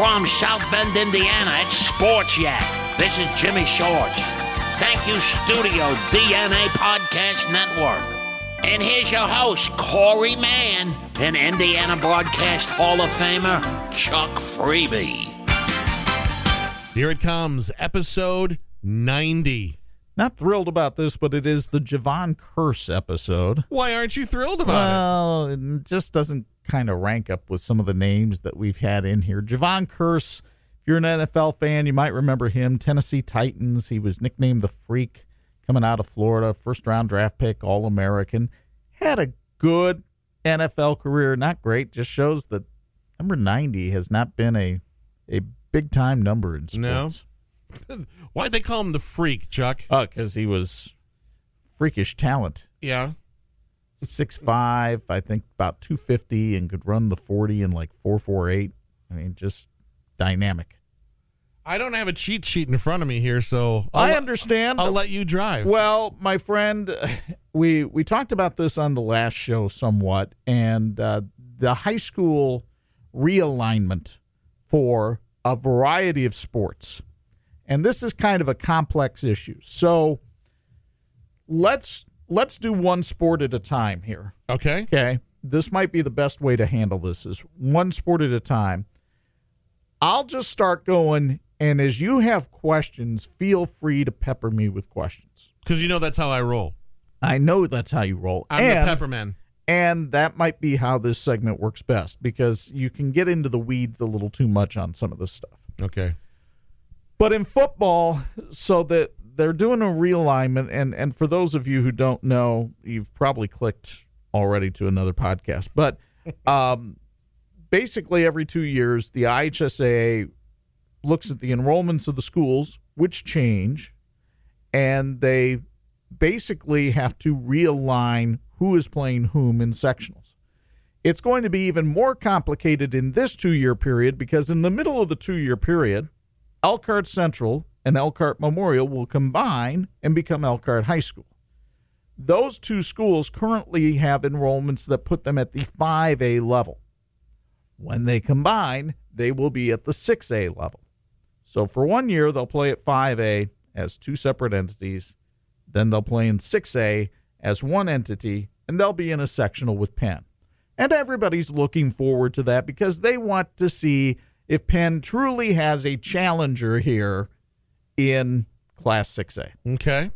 From South Bend, Indiana, it's Sports Yak. This is Jimmy Shorts. Thank you, Studio DNA Podcast Network. And here's your host, Corey Mann, and Indiana Broadcast Hall of Famer, Chuck Freeby. Here it comes, episode 90. Not thrilled about this, but it is the Jevon Kearse episode. Why aren't you thrilled about it? well, it just doesn't kind of rank up with some of the names that we've had in here. Jevon Kearse, if you're an NFL fan, you might remember him. Tennessee Titans. He was nicknamed the Freak coming out of Florida, first round draft pick, All American. Had a good NFL career, not great. Just shows that number 90 has not been a a big time number in sports. No. Why'd they call him the Freak, Chuck? Oh, because he was freakish talent. Yeah six five, I think about two fifty, and could run the forty in like four four eight. I mean, just dynamic. I don't have a cheat sheet in front of me here, so I'll i understand. I'll let you drive. Well, my friend, we we talked about this on the last show somewhat, and uh, the high school realignment for a variety of sports, and this is kind of a complex issue. So let's let's do one sport at a time here. Okay. Okay. This might be the best way to handle this is one sport at a time. I'll just start going and as you have questions, feel free to pepper me with questions. Cuz you know that's how I roll. I know that's how you roll. I'm and, the pepperman. And that might be how this segment works best because you can get into the weeds a little too much on some of this stuff. Okay. But in football, so that they're doing a realignment, and and for those of you who don't know, you've probably clicked already to another podcast, but um, basically every two years, the IHSA looks at the enrollments of the schools, which change, and they basically have to realign who is playing whom in sectionals. It's going to be even more complicated in this two year period because in the middle of the two year period, Elkhart Central and Elkhart Memorial will combine and become Elkhart High School. Those two schools currently have enrollments that put them at the 5A level. When they combine, they will be at the 6A level. So for one year, they'll play at 5A as two separate entities. Then they'll play in 6A as one entity, and they'll be in a sectional with Penn. And everybody's looking forward to that because they want to see if Penn truly has a challenger here in Class 6A. Okay.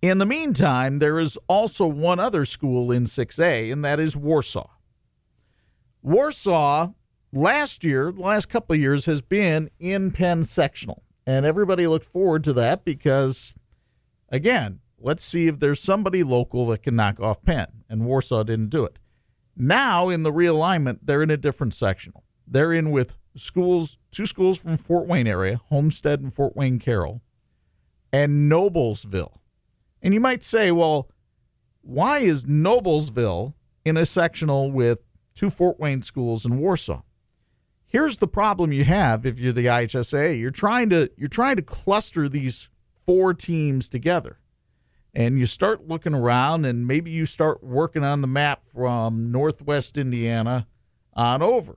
In the meantime, there is also one other school in 6A, and that is Warsaw. Warsaw, last year, the last couple of years, has been in Penn sectional. And everybody looked forward to that because, again, let's see if there's somebody local that can knock off Penn. And Warsaw didn't do it. Now, in the realignment, they're in a different sectional. They're in with schools, two schools from Fort Wayne area, Homestead and Fort Wayne Carroll, and Noblesville. And you might say, well, why is Noblesville in a sectional with two Fort Wayne schools in Warsaw? Here's the problem you have if you're the IHSA. You're trying to you're trying to cluster these four teams together. And you start looking around and maybe you start working on the map from northwest Indiana on over.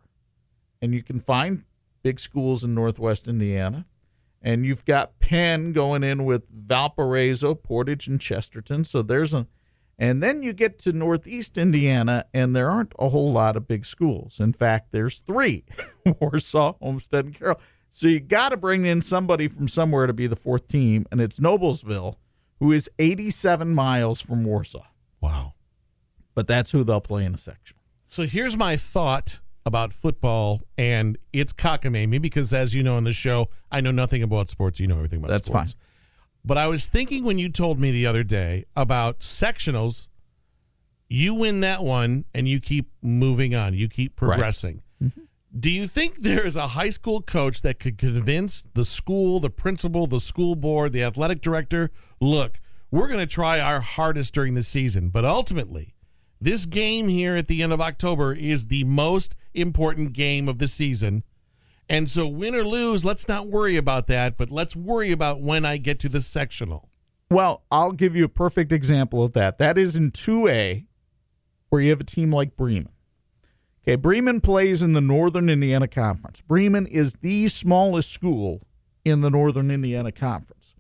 And you can find big schools in northwest Indiana and you've got Penn going in with Valparaiso, Portage, and Chesterton. So there's a, and then you get to Northeast Indiana, and there aren't a whole lot of big schools. In fact, there's three: Warsaw, Homestead, and Carroll. So you got to bring in somebody from somewhere to be the fourth team, and it's Noblesville, who is 87 miles from Warsaw. Wow. But that's who they'll play in a section. So here's my thought about football and its cockamamie because, as you know in the show, I know nothing about sports. You know everything about That's sports. fine. But I was thinking when you told me the other day about sectionals, you win that one and you keep moving on. You keep progressing. Mm-hmm. Do you think there is a high school coach that could convince the school, the principal, the school board, the athletic director, look, we're going to try our hardest during the season, but ultimately, this game here at the end of October is the most important game of the season. And so, win or lose, let's not worry about that, but let's worry about when I get to the sectional. Well, I'll give you a perfect example of that. That is in 2A, where you have a team like Bremen. Okay, Bremen plays in the Northern Indiana Conference. Bremen is the smallest school in the Northern Indiana Conference.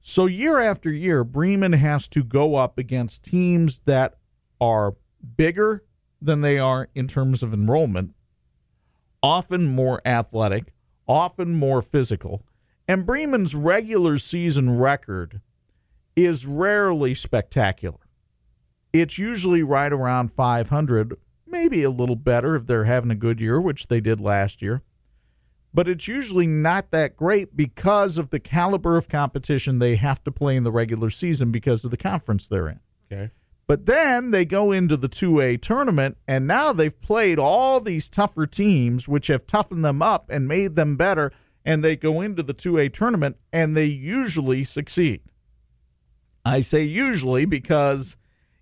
So, year after year, Bremen has to go up against teams that are bigger than they are in terms of enrollment, often more athletic, often more physical. And Bremen's regular season record is rarely spectacular. It's usually right around 500, maybe a little better if they're having a good year, which they did last year. But it's usually not that great because of the caliber of competition they have to play in the regular season because of the conference they're in. Okay. But then they go into the 2A tournament, and now they've played all these tougher teams, which have toughened them up and made them better. And they go into the 2A tournament, and they usually succeed. I say usually because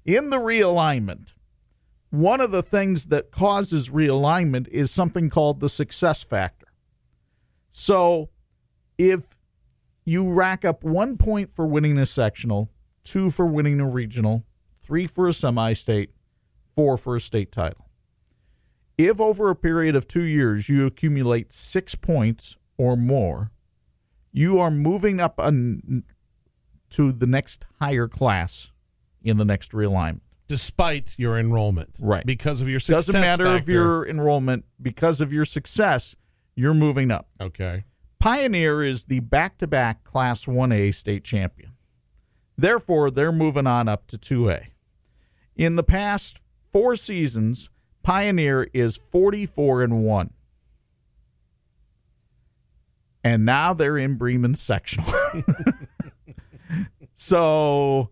in the realignment, one of the things that causes realignment is something called the success factor. So if you rack up one point for winning a sectional, two for winning a regional, three for a semi state, four for a state title. If over a period of two years you accumulate six points or more, you are moving up an, to the next higher class in the next realignment. Despite your enrollment. Right. Because of your success. Doesn't matter if your enrollment, because of your success, you're moving up. Okay. Pioneer is the back to back Class 1A state champion. Therefore, they're moving on up to 2A. In the past four seasons, Pioneer is 44 and 1. And now they're in Bremen sectional. so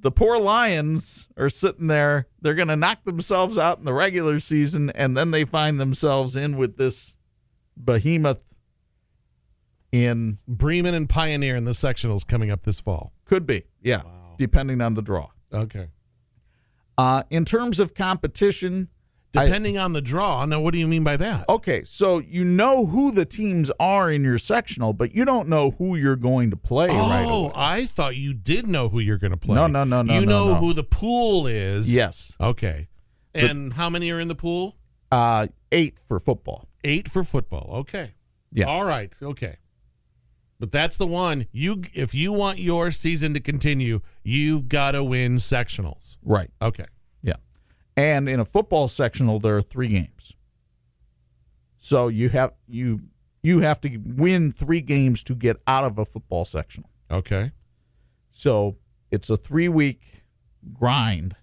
the poor Lions are sitting there. They're going to knock themselves out in the regular season, and then they find themselves in with this behemoth in Bremen and Pioneer in the sectionals coming up this fall. could be, yeah, depending on the draw. Okay. Uh, in terms of competition, I- Depending on the draw. Now, what do you mean by that? okay, so you know who the teams are in your sectional, but you don't know who you're going to play right Oh, away. I thought you did know who you're going to play. No, no, no, no, You no, know no. who the pool is. Yes, Okay. And how many are in the pool? uh, eight for football. Eight for football. Okay. Yeah. All right. Okay. But that's the one you if you want your season to continue, you've got to win sectionals. Right. Okay. Yeah. And in a football sectional there are 3 games. So you have you you have to win 3 games to get out of a football sectional. Okay. So it's a 3-week grind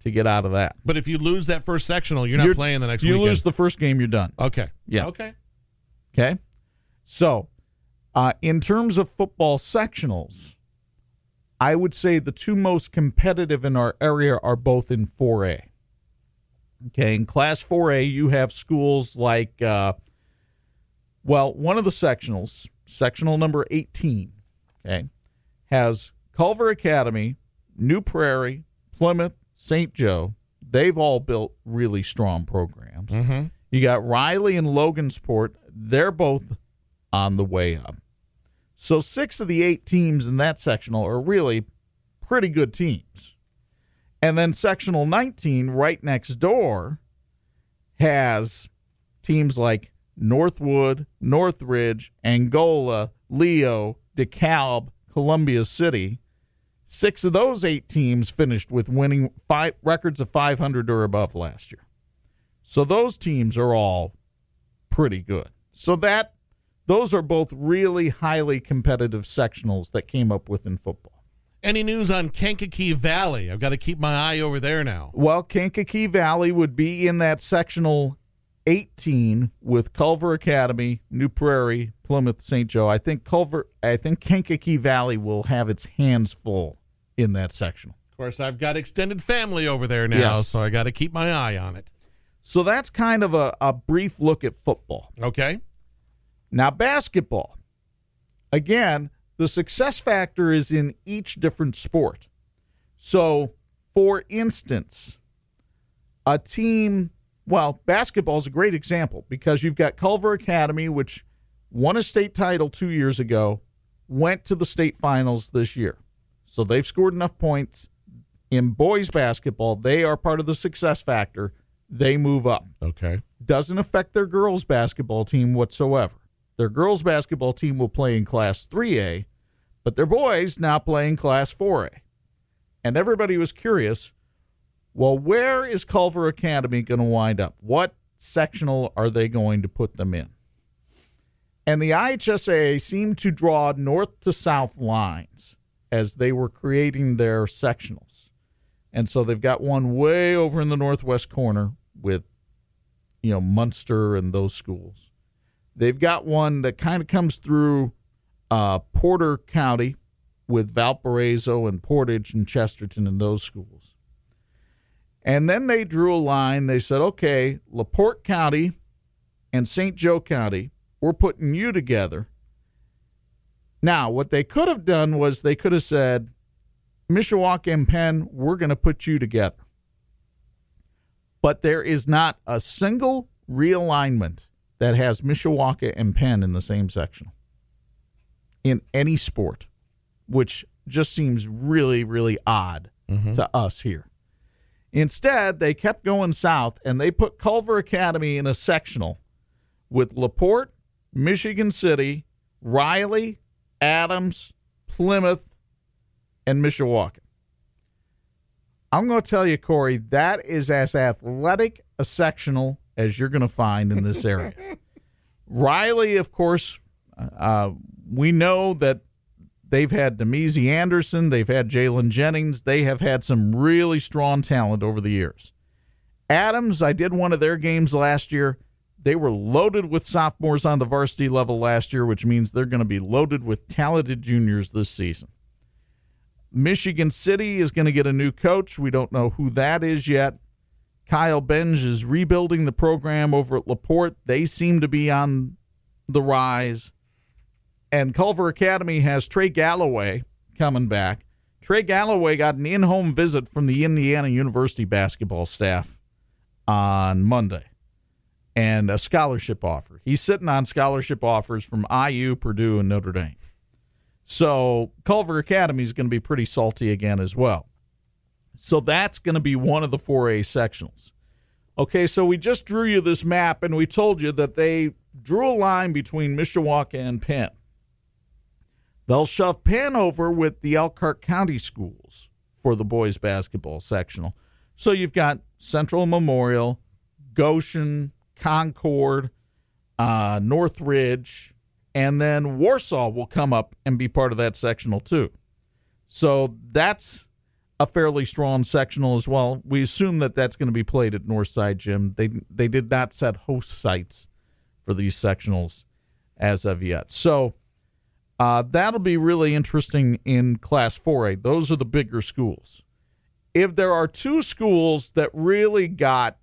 to get out of that. But if you lose that first sectional, you're not You're- playing the next You weekend. lose the first game, you're done. okay. Yeah. Okay. Okay. So, uh, in terms of football sectionals, I would say the two most competitive in our area are both in 4A. Okay. In Class 4A, you have schools like, uh, well, one of the sectionals, sectional number 18, okay, has Culver Academy, New Prairie, Plymouth, St. Joe. They've all built really strong programs. Mm-hmm. You got Riley and Logansport. They're both on the way up. So six of the eight teams in that sectional are really pretty good teams. And then sectional 19, right next door, has teams like Northwood, Northridge, Angola, Leo, DeKalb, Columbia City. Six of those eight teams finished with winning five records of 500 or above last year. So those teams are all pretty good. So that those are both really highly competitive sectionals that came up with in football. Any news on Kankakee Valley? I've got to keep my eye over there now. Well, Kankakee Valley would be in that sectional 18 with Culver Academy, New Prairie, Plymouth, St. Joe. I think Culver I think Kankakee Valley will have its hands full in that sectional. Of course, I've got extended family over there now, Yes. so I got to keep my eye on it. So that's kind of a, a brief look at football. Okay. Now, basketball. Again, the success factor is in each different sport. So, for instance, a team, well, basketball is a great example because you've got Culver Academy, which won a state title two years ago, went to the state finals this year. So they've scored enough points. In boys basketball, they are part of the success factor. They move up Okay. doesn't affect their girls basketball team whatsoever. Their girls basketball team will play in class 3A, but their boys now play in class 4A. And everybody was curious, well, where is Culver Academy going to wind up? What sectional are they going to put them in? And the IHSA seemed to draw north to south lines as they were creating their sectionals. And so they've got one way over in the northwest corner with you know Munster and those schools. They've got one that kind of comes through uh, Porter County with Valparaiso and Portage and Chesterton and those schools. And then they drew a line. They said, okay, LaPorte County and St. Joe County, we're putting you together. Now, what they could have done was they could have said, Mishawaka and Penn, we're going to put you together but there is not a single realignment that has Mishawaka and Penn in the same section in any sport, which just seems really, really odd mm-hmm. to us here. Instead, they kept going south and they put Culver Academy in a sectional with LaPorte, Michigan City, Riley, Adams, Plymouth, and Mishawaka. I'm going to tell you, Corey, that is as athletic a sectional as you're going to find in this area. Riley, of course, uh, we know that they've had Nemezi Anderson, they've had Jalen Jennings, they have had some really strong talent over the years. Adams, I did one of their games last year. They were loaded with sophomores on the varsity level last year, which means they're going to be loaded with talented juniors this season. Michigan City is going to get a new coach. We don't know who that is yet. Kyle Benge is rebuilding the program over at LaPorte. They seem to be on the rise. And Culver Academy has Trey Galloway coming back. Trey Galloway got an in home visit from the Indiana University basketball staff on Monday and a scholarship offer. He's sitting on scholarship offers from IU, Purdue, and Notre Dame. So Culver Academy is going to be pretty salty again as well. So that's going to be one of the 4A sectionals. Okay, so we just drew you this map and we told you that they drew a line between Mishawaka and Penn. They'll shove Penn over with the Elkhart County schools for the boys basketball sectional. So you've got Central Memorial, Goshen, Concord, uh, Northridge, and then Warsaw will come up and be part of that sectional too. So that's a fairly strong sectional as well. We assume that that's going to be played at Northside Gym. They they did not set host sites for these sectionals as of yet. So uh, that'll be really interesting in Class 4A. Those are the bigger schools. If there are two schools that really got,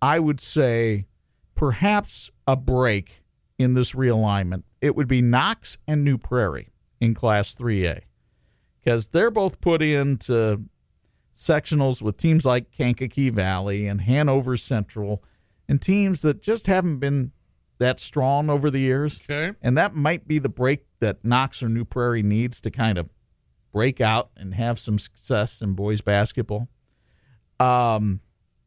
I would say, perhaps a break in this realignment, it would be Knox and New Prairie in Class 3A because they're both put into sectionals with teams like Kankakee Valley and Hanover Central and teams that just haven't been that strong over the years. Okay. And that might be the break that Knox or New Prairie needs to kind of break out and have some success in boys basketball. Um,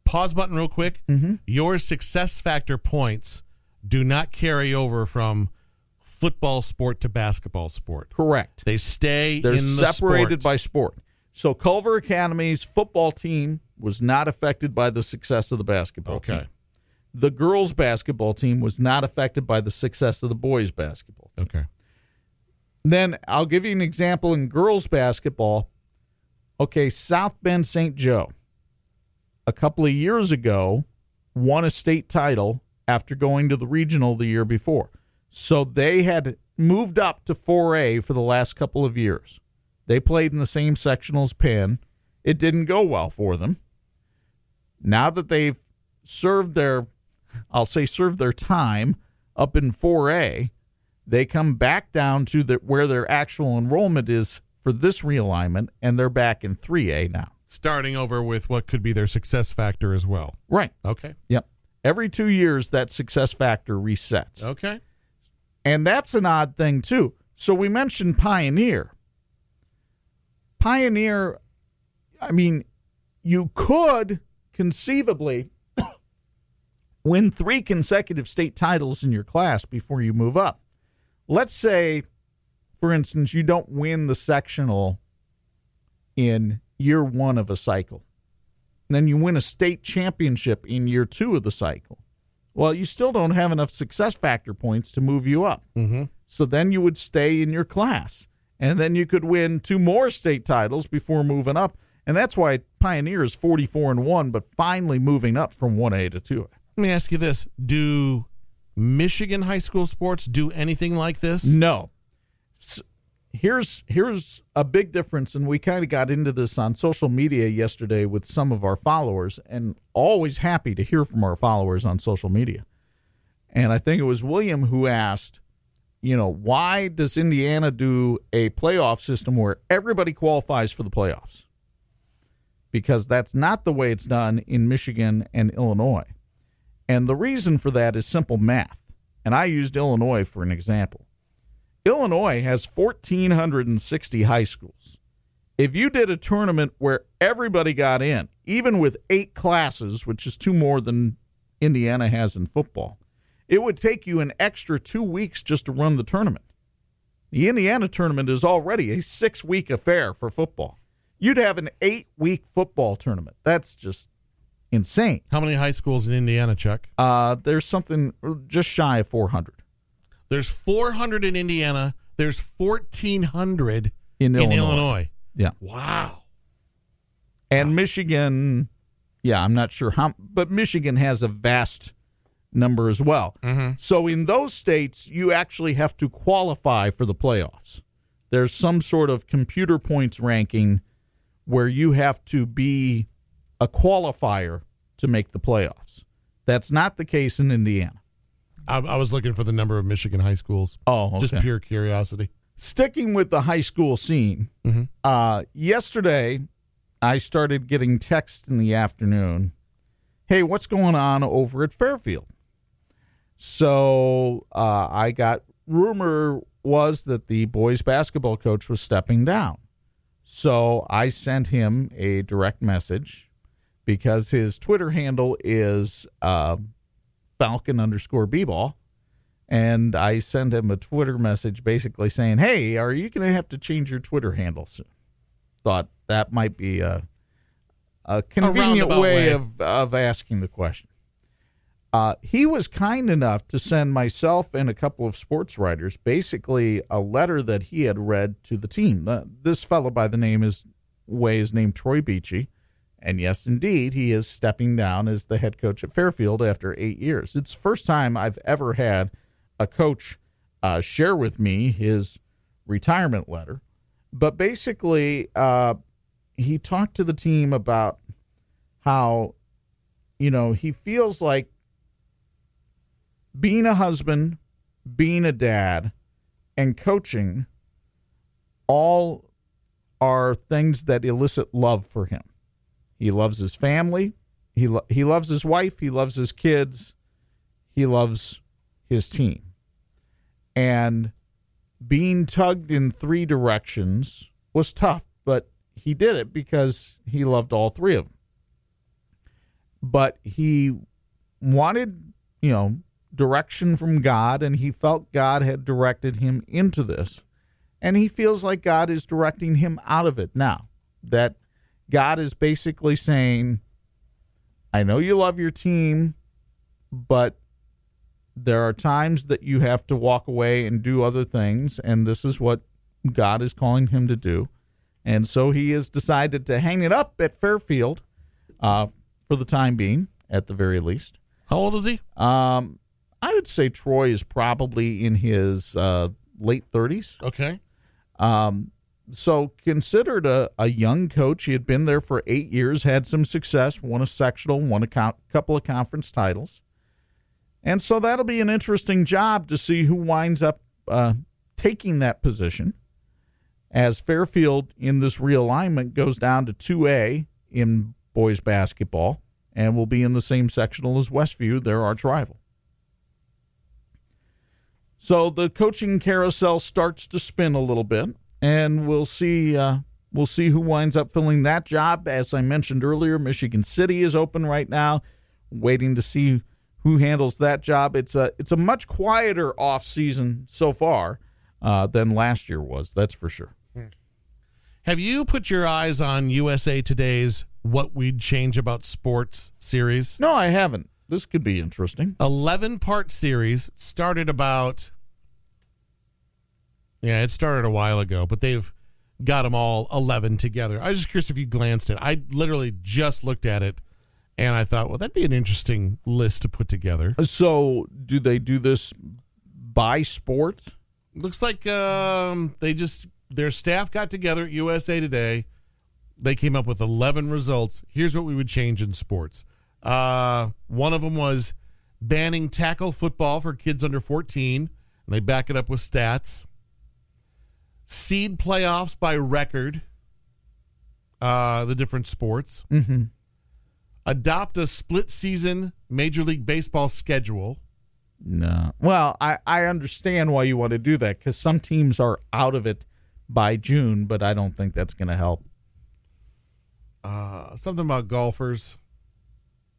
Pause button real quick. Mm-hmm. Your success factor points do not carry over from football sport to basketball sport. correct. They stay They're in the separated sport. by sport. So Culver Academy's football team was not affected by the success of the basketball Okay. team. The girls basketball team was not affected by the success of the boys basketball. team. Okay. Then I'll give you an example in girls basketball. Okay, South Bend St. Joe, a couple of years ago, won a state title after going to the regional the year before. So they had moved up to 4A for the last couple of years. They played in the same sectional as Penn. It didn't go well for them. Now that they've served their, I'll say, served their time up in 4A, they come back down to the, where their actual enrollment is for this realignment, and they're back in 3A now. Starting over with what could be their success factor as well. Right. Okay. Yep. Every two years, that success factor resets. Okay. And that's an odd thing, too. So we mentioned Pioneer. Pioneer, I mean, you could conceivably win three consecutive state titles in your class before you move up. Let's say, for instance, you don't win the sectional in year one of a cycle. And then you win a state championship in year two of the cycle. Well, you still don't have enough success factor points to move you up. Mm-hmm. So then you would stay in your class. And then you could win two more state titles before moving up. And that's why Pioneer is 44 and 1, but finally moving up from 1A to 2A. Let me ask you this: Do Michigan high school sports do anything like this? No. Here's here's a big difference, and we kind of got into this on social media yesterday with some of our followers, and always happy to hear from our followers on social media. And I think it was William who asked, you know, why does Indiana do a playoff system where everybody qualifies for the playoffs? Because that's not the way it's done in Michigan and Illinois. And the reason for that is simple math. And I used Illinois for an example. Illinois has 1,460 high schools. If you did a tournament where everybody got in, even with eight classes, which is two more than Indiana has in football, it would take you an extra two weeks just to run the tournament. The Indiana tournament is already a six week affair for football. You'd have an eight week football tournament. That's just insane. How many high schools in Indiana, Chuck? Uh, there's something just shy of 400 There's 400 in Indiana. There's 1,400 in, in Illinois. Illinois. Yeah. Wow. And Michigan, yeah, I'm not sure how, but Michigan has a vast number as well. Mm-hmm. So in those states, you actually have to qualify for the playoffs. There's some sort of computer points ranking where you have to be a qualifier to make the playoffs. That's not the case in Indiana. I, I was looking for the number of Michigan high schools. Oh, Just pure curiosity. sticking with the high school scene, uh, yesterday I started getting texts in the afternoon. Hey, what's going on over at Fairfield? So uh, I got rumor was that the boys basketball coach was stepping down. So I sent him a direct message because his Twitter handle is uh, Falcon underscore B ball. and I sent him a Twitter message basically saying, "Hey, are you going to have to change your Twitter handle soon?" Thought that might be a a convenient roundabout way, way. of of asking the question. Uh, he was kind enough to send myself and a couple of sports writers basically a letter that he had read to the team. Uh, this fellow by the name is way is named Troy Beachy. And yes, indeed, he is stepping down as the head coach at Fairfield after eight years. It's the first time I've ever had a coach uh, share with me his retirement letter. But basically, uh, he talked to the team about how, you know, he feels like being a husband, being a dad, and coaching all are things that elicit love for him. He loves his family. He lo- he loves his wife. He loves his kids. He loves his team. And being tugged in three directions was tough, but he did it because he loved all three of them. But he wanted, you know, direction from God, and he felt God had directed him into this. And he feels like God is directing him out of it now. That God is basically saying, I know you love your team, but there are times that you have to walk away and do other things, and this is what God is calling him to do. And so he has decided to hang it up at Fairfield uh, for the time being, at the very least. How old is he? Um, I would say Troy is probably in his uh, late 30s. Okay. Um, so considered a, a young coach. He had been there for eight years, had some success, won a sectional, won a co- couple of conference titles. And so that'll be an interesting job to see who winds up uh, taking that position as Fairfield in this realignment goes down to 2A in boys basketball and will be in the same sectional as Westview, their arch rival. So the coaching carousel starts to spin a little bit, and we'll see. Uh, we'll see who winds up filling that job. As I mentioned earlier, Michigan City is open right now, waiting to see who handles that job. It's a it's a much quieter off season so far uh, than last year was. That's for sure. Have you put your eyes on USA Today's What We'd Change About Sports series? No, I haven't. This could be interesting. 11 part series started about yeah it started a while ago but they've got them all 11 together. I was just curious if you glanced at it i literally just looked at it and i thought well that'd be an interesting list to put together. So, do they do this by sport? looks like um, they just their staff got together at usa today. They came up with 11 results. Here's what we would change in sports. Uh, one of them was banning tackle football for kids under 14 and they back it up with stats seed playoffs by record uh, the different sports Mm-hmm. adopt a split season major league baseball schedule No. Well, I, I understand why you want to do that because some teams are out of it by June, but I don't think that's going to help. uh, something about golfers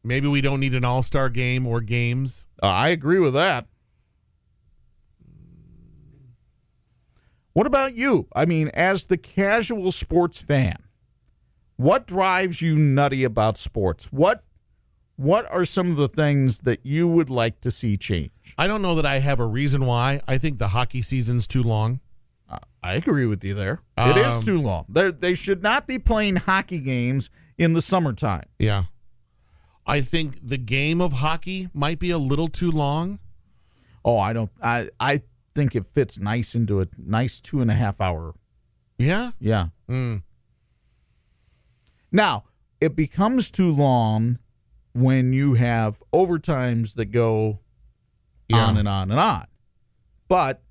maybe we don't need an all-star game or games Uh, I agree with that. What about you? I mean, as the casual sports fan, what drives you nutty about sports? What what are some of the things that you would like to see change? I don't know that I have a reason why. I think the hockey season's too long. Uh, I agree with you there. it is Um, too long. They they should not be playing hockey games in the summertime. Yeah. I think the game of hockey might be a little too long. Oh, I don't. I I think it fits nice into a nice two and a half hour. Yeah. Yeah. Mm. Now it becomes too long when you have overtimes that go Yeah. on and on and on. But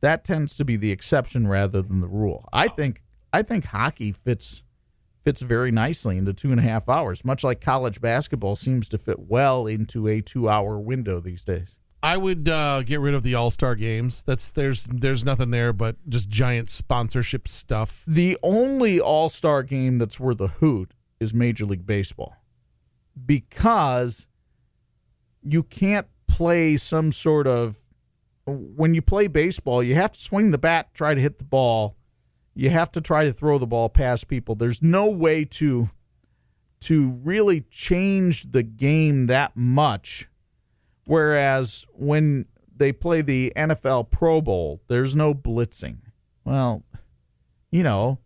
that tends to be the exception rather than the rule. I think I think hockey fits fits very nicely into two and a half hours, much like college basketball seems to fit well into a two hour window these days. I would uh, get rid of the All Star games. That's there's there's nothing there but just giant sponsorship stuff. The only All Star game that's worth a hoot is Major League Baseball because you can't play some sort of when you play baseball, you have to swing the bat, try to hit the ball. You have to try to throw the ball past people. There's no way to to really change the game that much. Whereas when they play the NFL Pro Bowl, there's no blitzing. Well, you know,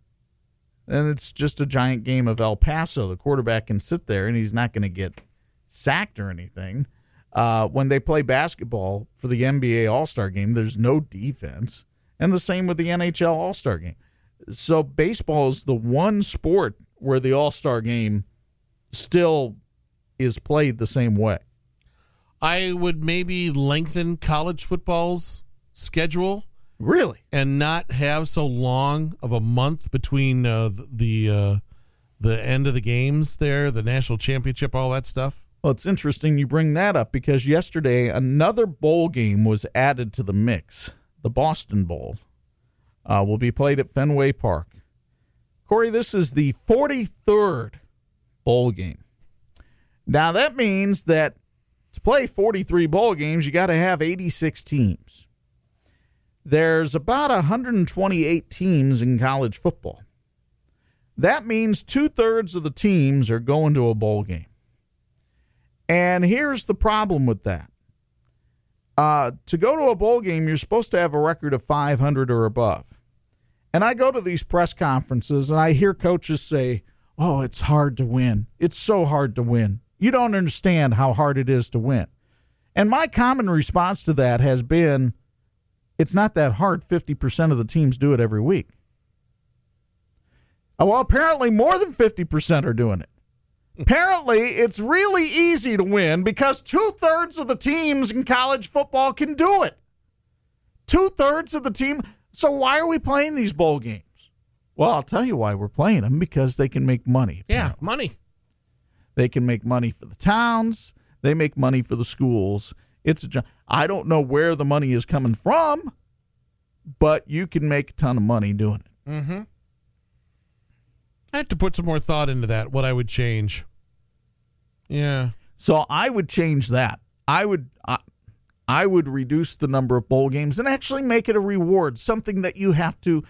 and it's just a giant game of El Paso. The quarterback can sit there and he's not going to get sacked or anything. Uh, when they play basketball for the NBA All Star game, there's no defense. And the same with the NHL All Star game. So baseball is the one sport where the All Star game still is played the same way. I would maybe lengthen college football's schedule. Really? And not have so long of a month between uh, the uh, the end of the games there, the national championship, all that stuff. Well, it's interesting you bring that up because yesterday another bowl game was added to the mix. The Boston Bowl uh, will be played at Fenway Park. Corey, this is the 43rd bowl game. Now, that means that to play 43 bowl games, you got to have 86 teams. There's about 128 teams in college football. That means two thirds of the teams are going to a bowl game. And here's the problem with that. Uh, to go to a bowl game, you're supposed to have a record of 500 or above. And I go to these press conferences and I hear coaches say, Oh, it's hard to win. It's so hard to win. You don't understand how hard it is to win. And my common response to that has been, It's not that hard. 50% of the teams do it every week. Oh, well, apparently more than 50% are doing it. Apparently, it's really easy to win because two thirds of the teams in college football can do it. Two thirds of the team. So, why are we playing these bowl games? Well, I'll tell you why we're playing them because they can make money. Yeah, money. They can make money for the towns, they make money for the schools. It's a job. I don't know where the money is coming from, but you can make a ton of money doing it. Mm-hmm. I have to put some more thought into that. What I would change. Yeah. So I would change that. I would. I, I would reduce the number of bowl games and actually make it a reward, something that you have to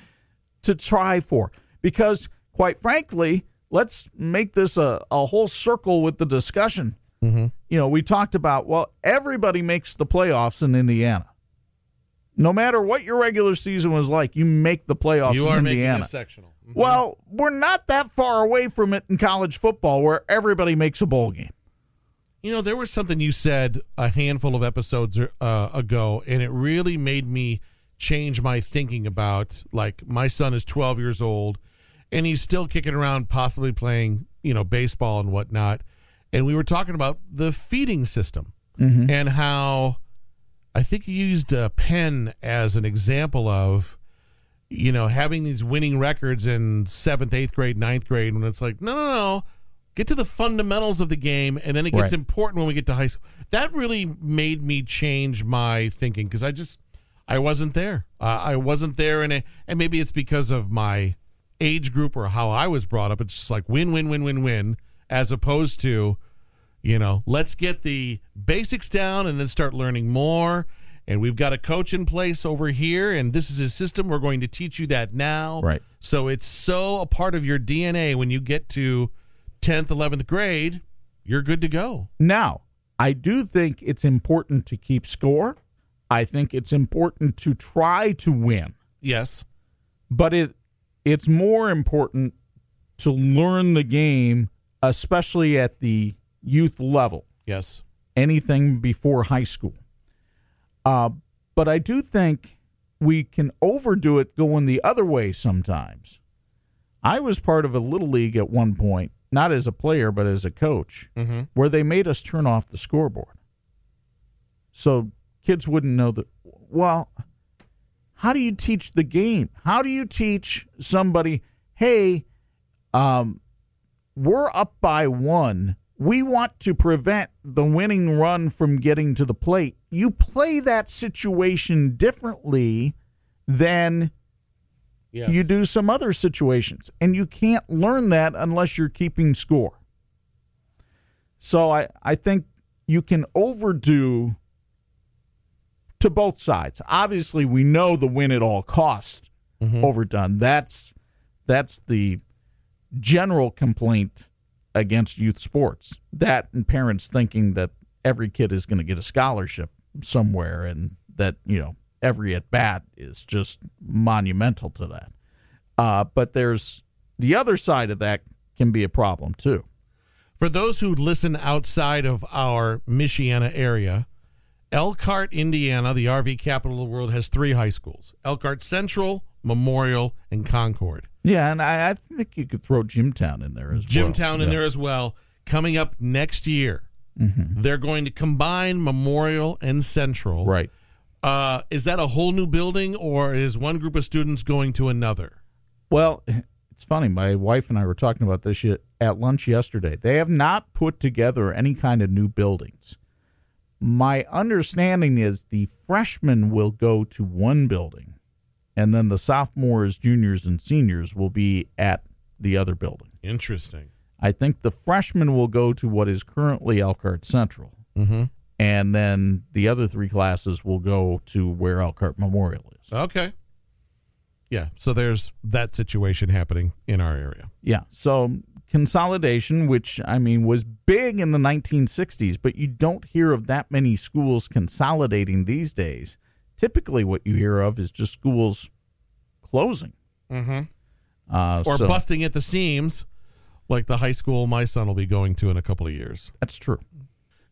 to try for. Because quite frankly, let's make this a, a whole circle with the discussion. Mm-hmm. You know, we talked about well, everybody makes the playoffs in Indiana. No matter what your regular season was like, you make the playoffs you in are Indiana. making a sectional. Mhm. Well, we're not that far away from it in college football where everybody makes a bowl game. You know, there was something you said a handful of episodes uh, ago, and it really made me change my thinking about like my son is 12 years old, and he's still kicking around, possibly playing, you know, baseball and whatnot. And we were talking about the feeding system and how I think you used a Penn as an example of, you know, having these winning records in seventh, eighth grade, ninth grade, when it's like, no, no, no, get to the fundamentals of the game, and then it gets Right. important when we get to high school. That really made me change my thinking because I just, I wasn't there. Uh, I wasn't there, and and maybe it's because of my age group or how I was brought up. It's just like win, win, win, win, win, as opposed to, you know, let's get the basics down and then start learning more. And we've got a coach in place over here, and this is his system. We're going to teach you that now. Right. So it's so a part of your DNA when you get to 10th, 11th grade, you're good to go. Now, I do think it's important to keep score. I think it's important to try to win, Yes. but it it's more important to learn the game, especially at the youth level. Yes. anything before high school. Uh, but I do think we can overdo it going the other way sometimes. I was part of a little league at one point, not as a player, but as a coach, Mm-hmm. where they made us turn off the scoreboard. So kids wouldn't know that. Well, how do you teach the game? How do you teach somebody, hey, um, we're up by one. We want to prevent the winning run from getting to the plate. You play that situation differently than Yes. you do some other situations. And you can't learn that unless you're keeping score. So I, I think you can overdo to both sides. Obviously, we know the win at all cost overdone. That's that's the general complaint against youth sports. That and parents thinking that every kid is going to get a scholarship somewhere and that, you know, every at bat is just monumental to that. Uh, but there's the other side of that can be a problem too. For those who listen outside of our Michiana area, Elkhart, Indiana, the RV capital of the world, has three high schools Elkhart Central, Memorial, and Concord. Yeah, and I, I think you could throw Jimtown in there as well. Jimtown in Yeah. there as well. Coming up next year, Mm-hmm. they're going to combine Memorial and Central. Right. Uh, is that a whole new building, or is one group of students going to another? Well, it's funny. My wife and I were talking about this at lunch yesterday. They have not put together any kind of new buildings. My understanding is the freshmen will go to one building, and then the sophomores, juniors, and seniors will be at the other building. Interesting. I think the freshmen will go to what is currently Elkhart Central, Mm-hmm. and then the other three classes will go to where Elkhart Memorial is. Okay. Yeah. So there's that situation happening in our area. Yeah. So consolidation, which I mean was big in the 1960s, but you don't hear of that many schools consolidating these days. Typically, what you hear of is just schools closing. Mm-hmm. Uh, Or so busting at the seams, like the high school my son will be going to in a couple of years. that's true.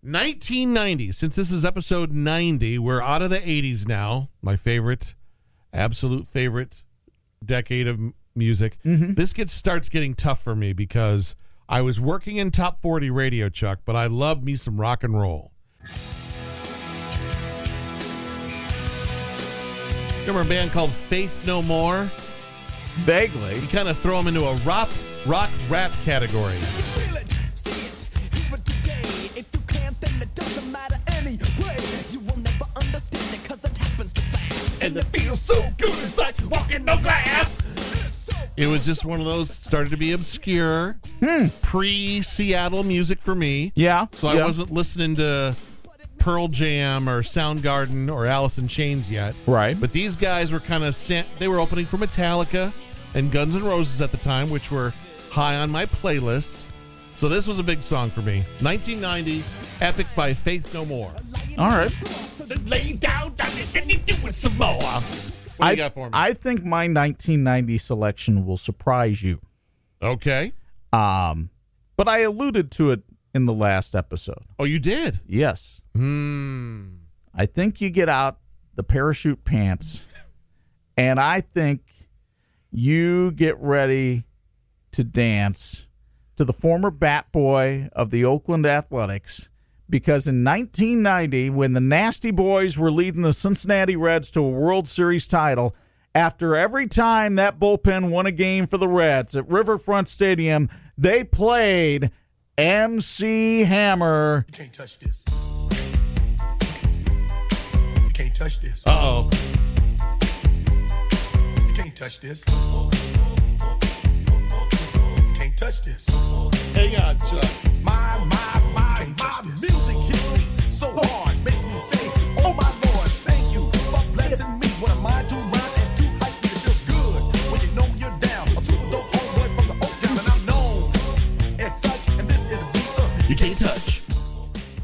1990. Since this is episode 90, we're out of the 80s now. My favorite, absolute favorite decade of m- music. Mm-hmm. This gets starts getting tough for me because I was working in top 40 radio, Chuck, but I love me some rock and roll. Remember a band called Faith No More? Vaguely. You kind of throw them into a rock, rock rap category. Feel it, see it, hear it today. If you can't, then it doesn't matter anyway. You will never understand it 'cause it happens too fast. And it feels so good, it's like walking no glass. It's so It was just one of those started to be obscure, hmm. pre Seattle music for me. Yeah. So I wasn't listening to Pearl Jam or Soundgarden or Alice in Chains yet. Right. But these guys were kind of sent, they were opening for Metallica and Guns N' Roses at the time, which were high on my playlists. So this was a big song for me. 1990, Epic by Faith No More. All right. Lay down, then you do it some more. What I, you got for me? I think my 1990 selection will surprise you. okay. Um, but I alluded to it in the last episode. Oh, you did? Yes. Hmm. I think you get out the parachute pants, and I think you get ready to dance to the former bat boy of the Oakland Athletics. Because in 1990, when the Nasty Boys were leading the Cincinnati Reds to a World Series title, after every time that bullpen won a game for the Reds at Riverfront Stadium, they played MC Hammer. You can't touch this. You can't touch this. Uh oh. You can't touch this. You can't touch this. Hang on, Chuck. My, my, my,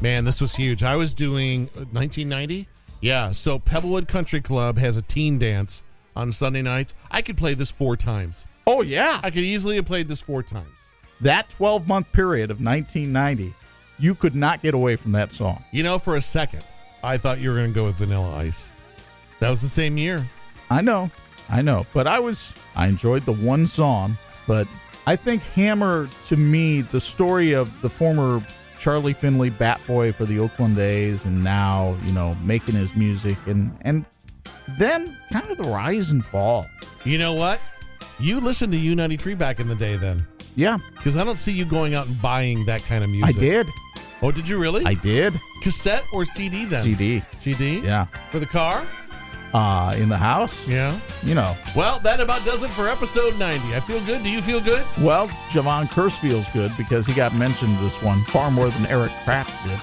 Man, this was huge. I was doing uh, 1990. Yeah, so Pebblewood Country Club has a teen dance on Sunday nights. I could play this four times. Oh, yeah. I could easily have played this four times. that 12 month period of 1990, you could not get away from that song. You know, for a second, I thought you were going to go with Vanilla Ice. That was the same year. I know, I know, but I was, I enjoyed the one song, but I think Hammer, to me, the story of the former Charlie Finley bat boy for the Oakland A's and now, you know, making his music and, and then kind of the rise and fall. You know what? You listened to U93 back in the day then. Yeah, Because I don't see you going out and buying that kind of music. I did. Oh, did you really? I did. Cassette or CD then? CD. CD? Yeah. For the car? Uh, in the house, Yeah. you know, Well, that about does it for episode 90. I feel good. Do you feel good? Well, Jevon Kearse feels good because he got mentioned this one far more than Eric Kratz did.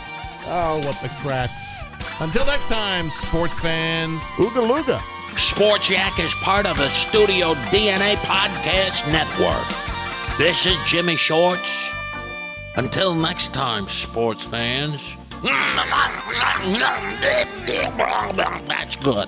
Oh, what the Kratz. Until next time, sports fans. Ooga Luga. Sports Yak is part of the Studio DNA Podcast Network. This is Jimmy Shorts. Until next time, sports fans. That's good.